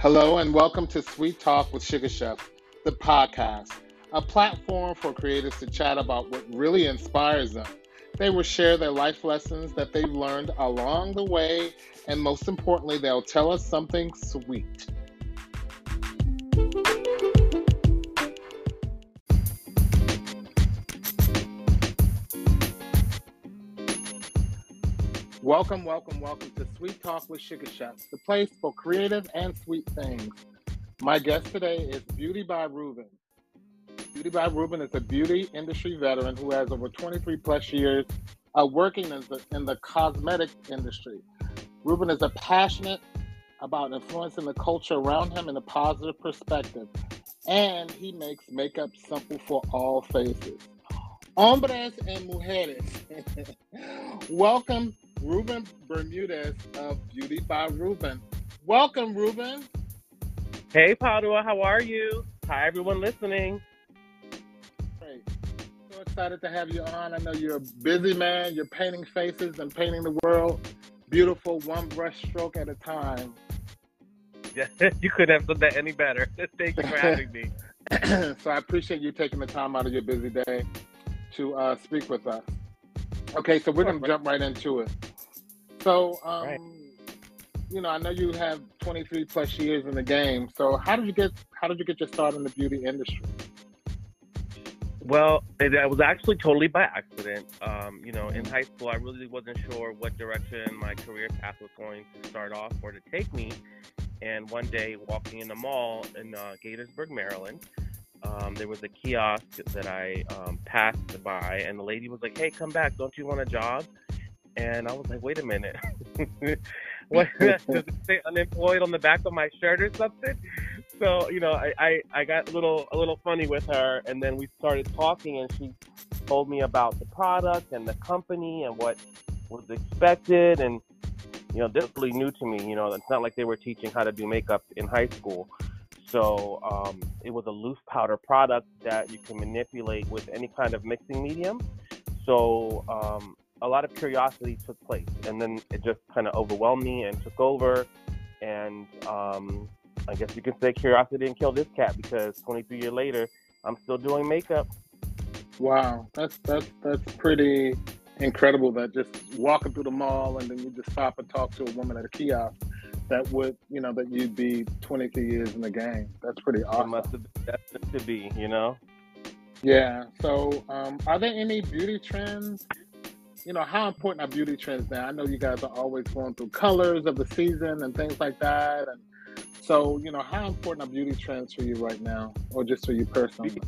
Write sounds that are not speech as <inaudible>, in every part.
Hello, and welcome to Sweet Talk with SugaChef, the podcast, a platform for creators to chat about what really inspires them. They will share their life lessons that they've learned along the way, and most importantly, they'll tell us something sweet. Welcome, welcome, welcome to Sweet Talk with SugaChefs, the place for creative and sweet things. My guest today is Beauty by Ruben. Beauty by Ruben is a beauty industry veteran who has over 23 plus years of working in the, in the cosmetic industry. Ruben is a passionate about influencing the culture around him in a positive perspective, and he makes makeup simple for all faces. Hombres and mujeres, <laughs> welcome Ruben Bermudez of Beauty by Ruben. Welcome, Ruben. Hey, Padua, how are you? Hi, everyone listening. Great. So excited to have you on. I know you're a busy man. You're painting faces and painting the world beautiful, one brush stroke at a time. Yeah, <laughs> you couldn't have said that any better. <laughs> Thank you for having me. <laughs> so I appreciate you taking the time out of your busy day to uh, speak with us. Okay, so we're going to jump right into it. So, um, right. you know, I know you have 23 plus years in the game. So, how did you get how did you get your start in the beauty industry? Well, it, it was actually totally by accident. Um, you know, in high school, I really wasn't sure what direction my career path was going to start off or to take me. And one day, walking in the mall in uh, Gaithersburg, Maryland, um, there was a kiosk that I um, passed by, and the lady was like, "Hey, come back! Don't you want a job?" And I was like, wait a minute, <laughs> what <laughs> does it say unemployed on the back of my shirt or something? So you know, I, I I got a little a little funny with her, and then we started talking, and she told me about the product and the company and what was expected, and you know, this really new to me. You know, it's not like they were teaching how to do makeup in high school. So um, it was a loose powder product that you can manipulate with any kind of mixing medium. So um, a lot of curiosity took place, and then it just kind of overwhelmed me and took over. And um, I guess you can say curiosity didn't kill this cat because 23 years later, I'm still doing makeup. Wow, that's that's that's pretty incredible. That just walking through the mall and then you just stop and talk to a woman at a kiosk that would you know that you'd be 23 years in the game. That's pretty awesome. Must have been to be, you know. Yeah. So, um, are there any beauty trends you know, how important are beauty trends now? I know you guys are always going through colors of the season and things like that. And so, you know, how important are beauty trends for you right now, or just for you personally?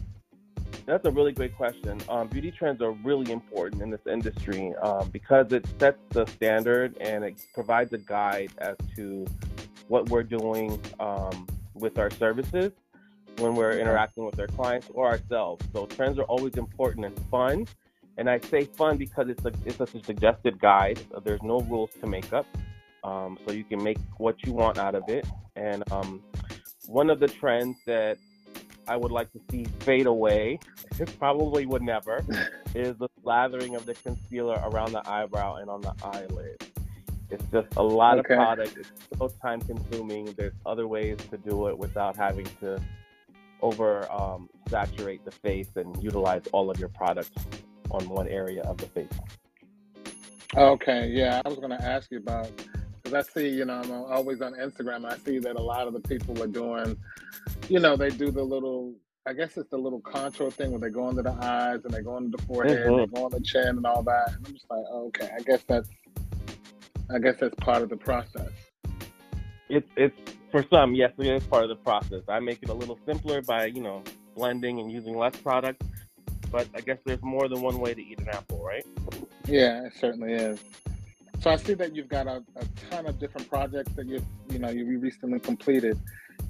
That's a really great question. Um, beauty trends are really important in this industry um, because it sets the standard and it provides a guide as to what we're doing um, with our services when we're interacting with our clients or ourselves. So trends are always important and fun and I say fun because it's a it's a suggested guide. There's no rules to makeup, um, so you can make what you want out of it. And um, one of the trends that I would like to see fade away, <laughs> probably would never, <laughs> is the slathering of the concealer around the eyebrow and on the eyelid. It's just a lot okay. of product. It's so time consuming. There's other ways to do it without having to over um, saturate the face and utilize all of your products on one area of the face. Okay, yeah, I was going to ask you about because I see, you know, I'm always on Instagram. I see that a lot of the people are doing, you know, they do the little, I guess it's the little contour thing where they go under the eyes and they go under the forehead, mm-hmm. they go on the chin and all that. And I'm just like, okay, I guess that's, I guess that's part of the process. It's it's for some, yes, it is part of the process. I make it a little simpler by, you know, blending and using less product but I guess there's more than one way to eat an apple, right? Yeah, it certainly is. So I see that you've got a, a ton of different projects that you you know you recently completed.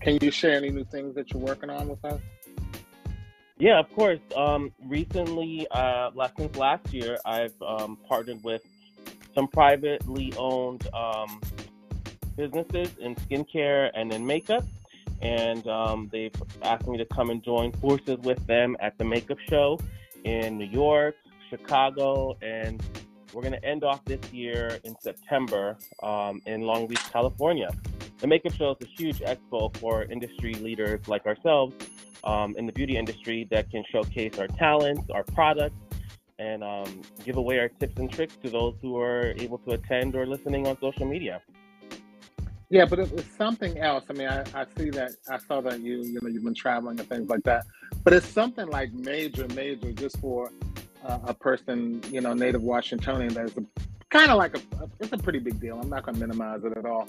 Can you share any new things that you're working on with us? Yeah, of course. Um, recently, uh, since last year, I've um, partnered with some privately owned um, businesses in skincare and in makeup and um, they've asked me to come and join forces with them at the makeup show in New York, Chicago, and we're going to end off this year in September um, in Long Beach, California. the makeup show is a huge expo for industry leaders like ourselves um, in the beauty industry that can showcase our talents, our products, and um, give away our tips and tricks to those who are able to attend or listening on social media. Yeah, but it was something else. I mean, I, I see that I saw that you you know you've been traveling and things like that. But it's something like major, major, just for uh, a person you know native Washingtonian. That's kind of like a, it's a pretty big deal. I'm not going to minimize it at all.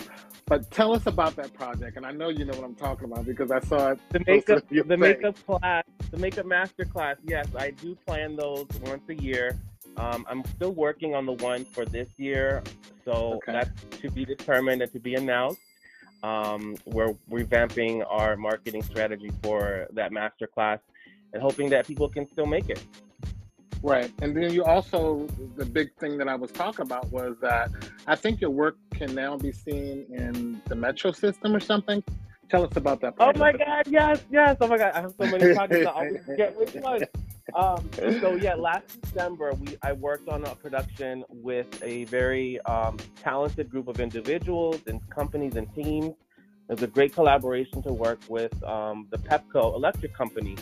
But tell us about that project, and I know you know what I'm talking about because I saw it. The makeup, the makeup class, the makeup master class. Yes, I do plan those once a year. Um, I'm still working on the one for this year, so okay. that's to be determined and to be announced. Um, we're revamping our marketing strategy for that master class and hoping that people can still make it. Right. And then you also, the big thing that I was talking about was that I think your work can now be seen in the metro system or something. Tell us about that. Project. Oh my God, yes, yes. Oh my God, I have so many projects. I always get which one. <laughs> Um, so <laughs> yeah, last December we I worked on a production with a very um, talented group of individuals and companies and teams. It was a great collaboration to work with um, the Pepco Electric Company,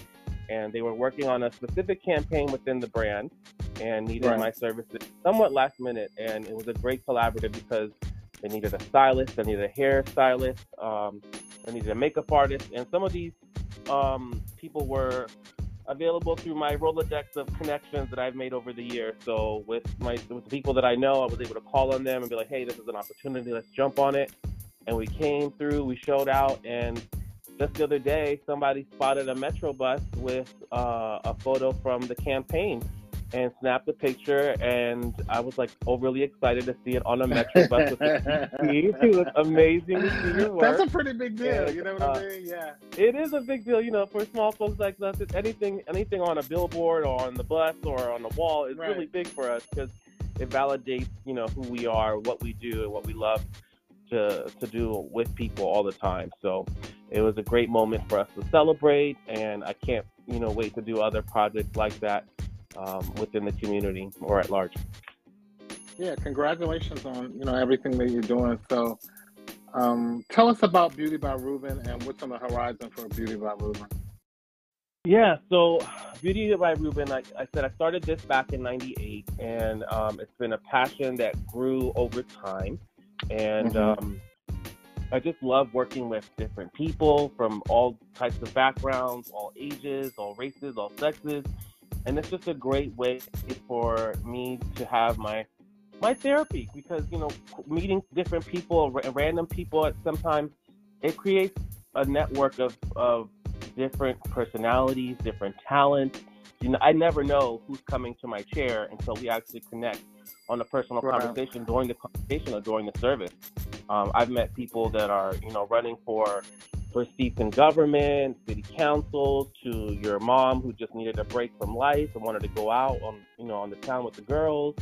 and they were working on a specific campaign within the brand and needed right. my services somewhat last minute. And it was a great collaborative because they needed a stylist, they needed a hairstylist, um, they needed a makeup artist, and some of these um, people were available through my Rolodex of connections that I've made over the years. So with my with the people that I know, I was able to call on them and be like, "Hey, this is an opportunity. Let's jump on it." And we came through, we showed out, and just the other day, somebody spotted a Metro bus with uh, a photo from the campaign and snapped a picture, and I was like overly excited to see it on a Metro bus with <laughs> It was amazing to see your work. That's a pretty big deal. And, you know what uh, I mean? Yeah. It is a big deal, you know, for small folks like us. Anything, anything on a billboard or on the bus or on the wall is right. really big for us because it validates, you know, who we are, what we do, and what we love to to do with people all the time. So it was a great moment for us to celebrate, and I can't, you know, wait to do other projects like that um, within the community or at large. Yeah, congratulations on you know everything that you're doing. So, um, tell us about Beauty by Ruben and what's on the horizon for Beauty by Ruben. Yeah, so Beauty by Ruben, I, I said I started this back in '98, and um, it's been a passion that grew over time, and mm-hmm. um, I just love working with different people from all types of backgrounds, all ages, all races, all sexes and it's just a great way for me to have my my therapy because you know meeting different people random people sometimes it creates a network of of different personalities different talents you know i never know who's coming to my chair until we actually connect on a personal right. conversation during the conversation or during the service um, i've met people that are you know running for for seats in government, city councils, to your mom who just needed a break from life and wanted to go out on you know on the town with the girls,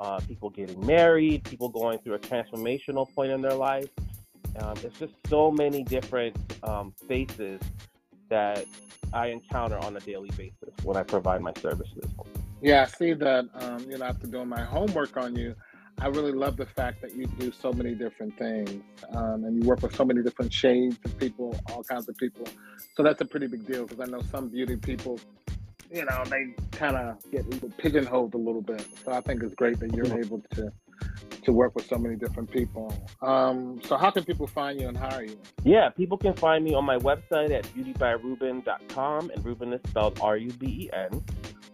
uh, people getting married, people going through a transformational point in their life. Um, it's just so many different um, faces that I encounter on a daily basis when I provide my services. Yeah, I see that. Um, you know, after doing my homework on you, I really love the fact that you do so many different things um, and you work with so many different shades of people, all kinds of people. So that's a pretty big deal because I know some beauty people, you know, they kind of get pigeonholed a little bit. So I think it's great that you're able to to work with so many different people. Um, so how can people find you and hire you? Yeah, people can find me on my website at beautybyruben.com and Ruben is spelled R-U-B-E-N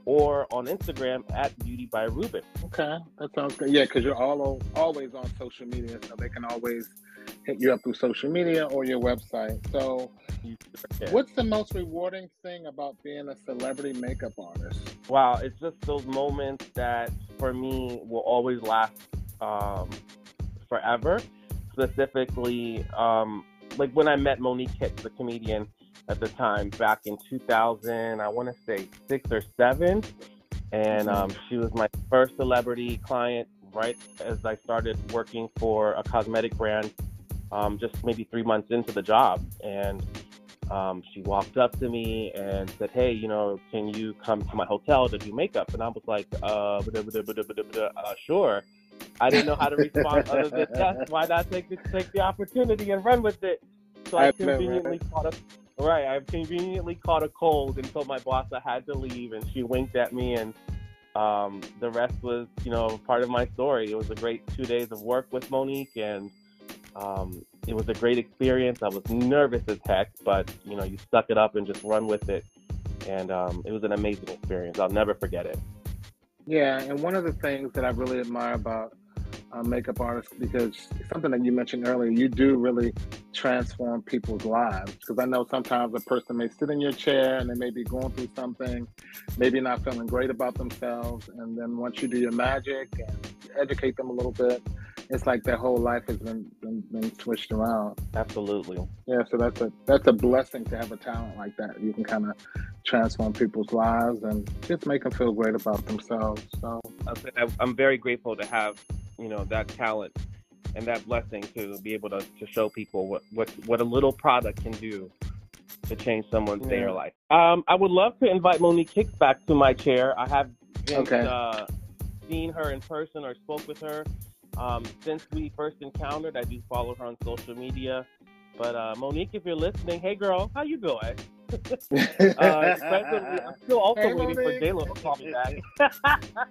or on Instagram at Beauty by Ruben. Okay, that sounds good. Yeah, because you're all always on social media, so they can always hit you up through social media or your website. So, yeah. what's the most rewarding thing about being a celebrity makeup artist? Wow, it's just those moments that for me will always last um, forever. Specifically, um, like when I met Monique Hicks, the comedian at the time back in 2000, I want to say six or seven. And um, she was my first celebrity client right as I started working for a cosmetic brand, um, just maybe three months into the job. And um, she walked up to me and said, Hey, you know, can you come to my hotel to do makeup? And I was like, uh, uh sure. I didn't know how to respond other than yes. Why not take the, take the opportunity and run with it? So I, I conveniently caught a right. I conveniently caught a cold and told my boss I had to leave, and she winked at me, and um, the rest was you know part of my story. It was a great two days of work with Monique, and um, it was a great experience. I was nervous as heck, but you know you suck it up and just run with it, and um, it was an amazing experience. I'll never forget it. Yeah, and one of the things that I really admire about uh, makeup artists because something that you mentioned earlier, you do really transform people's lives. Because I know sometimes a person may sit in your chair and they may be going through something, maybe not feeling great about themselves, and then once you do your magic and educate them a little bit, it's like their whole life has been, been, been switched around. Absolutely. Yeah, so that's a that's a blessing to have a talent like that. You can kind of transform people's lives and just make them feel great about themselves. So I'm very grateful to have you know that talent and that blessing to be able to, to show people what, what what a little product can do to change someone's yeah. day or life. Um, I would love to invite Monique Hicks back to my chair. I have been, okay. uh, seen her in person or spoke with her um, since we first encountered. I do follow her on social media. But uh, Monique, if you're listening, hey girl, how you doing? <laughs> uh, <laughs> I'm still also hey, waiting Monique. for J Lo to call me back.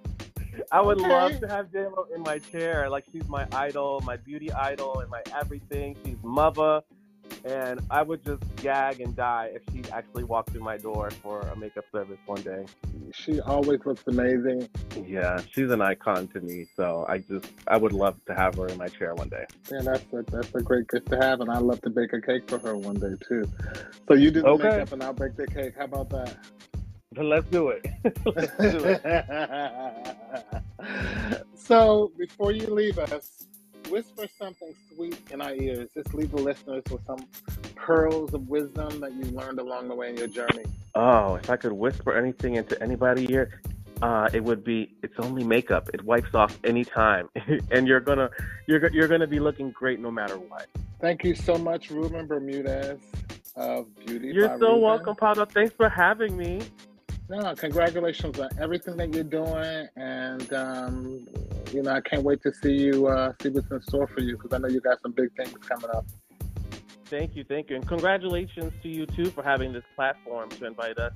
<laughs> <laughs> I would okay. love to have J Lo in my chair. Like she's my idol, my beauty idol, and my everything. She's mother, and I would just gag and die if she actually walked through my door for a makeup service one day. She always looks amazing. Yeah, she's an icon to me. So I just I would love to have her in my chair one day. Yeah, that's a, that's a great gift to have, and I'd love to bake a cake for her one day too. So you do the okay. makeup, and I'll bake the cake. How about that? Let's do it. <laughs> Let's do it. so before you leave us, whisper something sweet in our ears. Just leave the listeners with some pearls of wisdom that you learned along the way in your journey. Oh, if I could whisper anything into anybody's ear, uh, it would be it's only makeup. It wipes off any time, <laughs> and you're gonna you're you're gonna be looking great no matter what. Thank you so much, Ruben Bermudez of Beauty. You're so Ruben. welcome, Pablo. Thanks for having me. No, congratulations on everything that you're doing, and um, you know I can't wait to see you uh, see what's in store for you because I know you got some big things coming up. Thank you, thank you, and congratulations to you too for having this platform to invite us,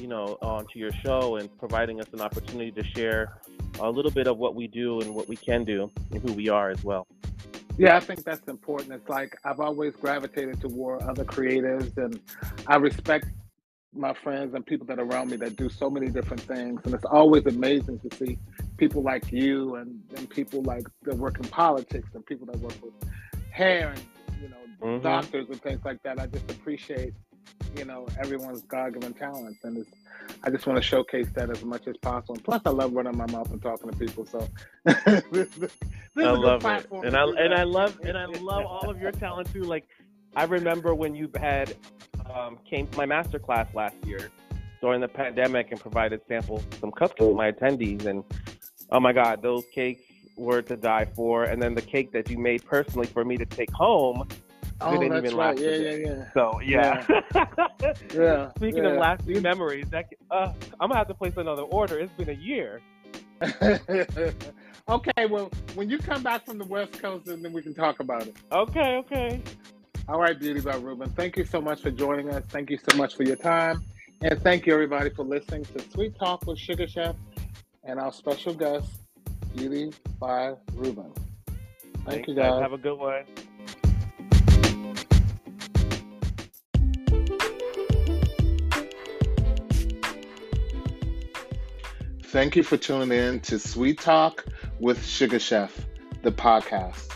you know, onto your show and providing us an opportunity to share a little bit of what we do and what we can do and who we are as well. Yeah, I think that's important. It's like I've always gravitated toward other creatives, and I respect my friends and people that are around me that do so many different things. And it's always amazing to see people like you and, and people like that work in politics and people that work with hair and, you know, mm-hmm. doctors and things like that. I just appreciate, you know, everyone's God given talents. And it's, I just want to showcase that as much as possible. plus, I love running my mouth and talking to people. So <laughs> this, this I love it. And I, and I love, and I love all of your talent too. Like, I remember when you had um, came to my master class last year during the pandemic and provided samples, some cupcakes to my attendees. And oh my God, those cakes were to die for. And then the cake that you made personally for me to take home. Oh, didn't that's even right. Yeah, yeah, yeah. So yeah, yeah. <laughs> yeah Speaking yeah. of lasting memories, that uh, I'm gonna have to place another order. It's been a year. <laughs> okay, well, when you come back from the West Coast, then we can talk about it. Okay, okay. All right, Beauty by Ruben. Thank you so much for joining us. Thank you so much for your time. And thank you, everybody, for listening to Sweet Talk with SugaChef and our special guest, Beauty by Ruben. Thank Thanks, you, guys. Have a good one. Thank you for tuning in to Sweet Talk with SugaChef, the podcast.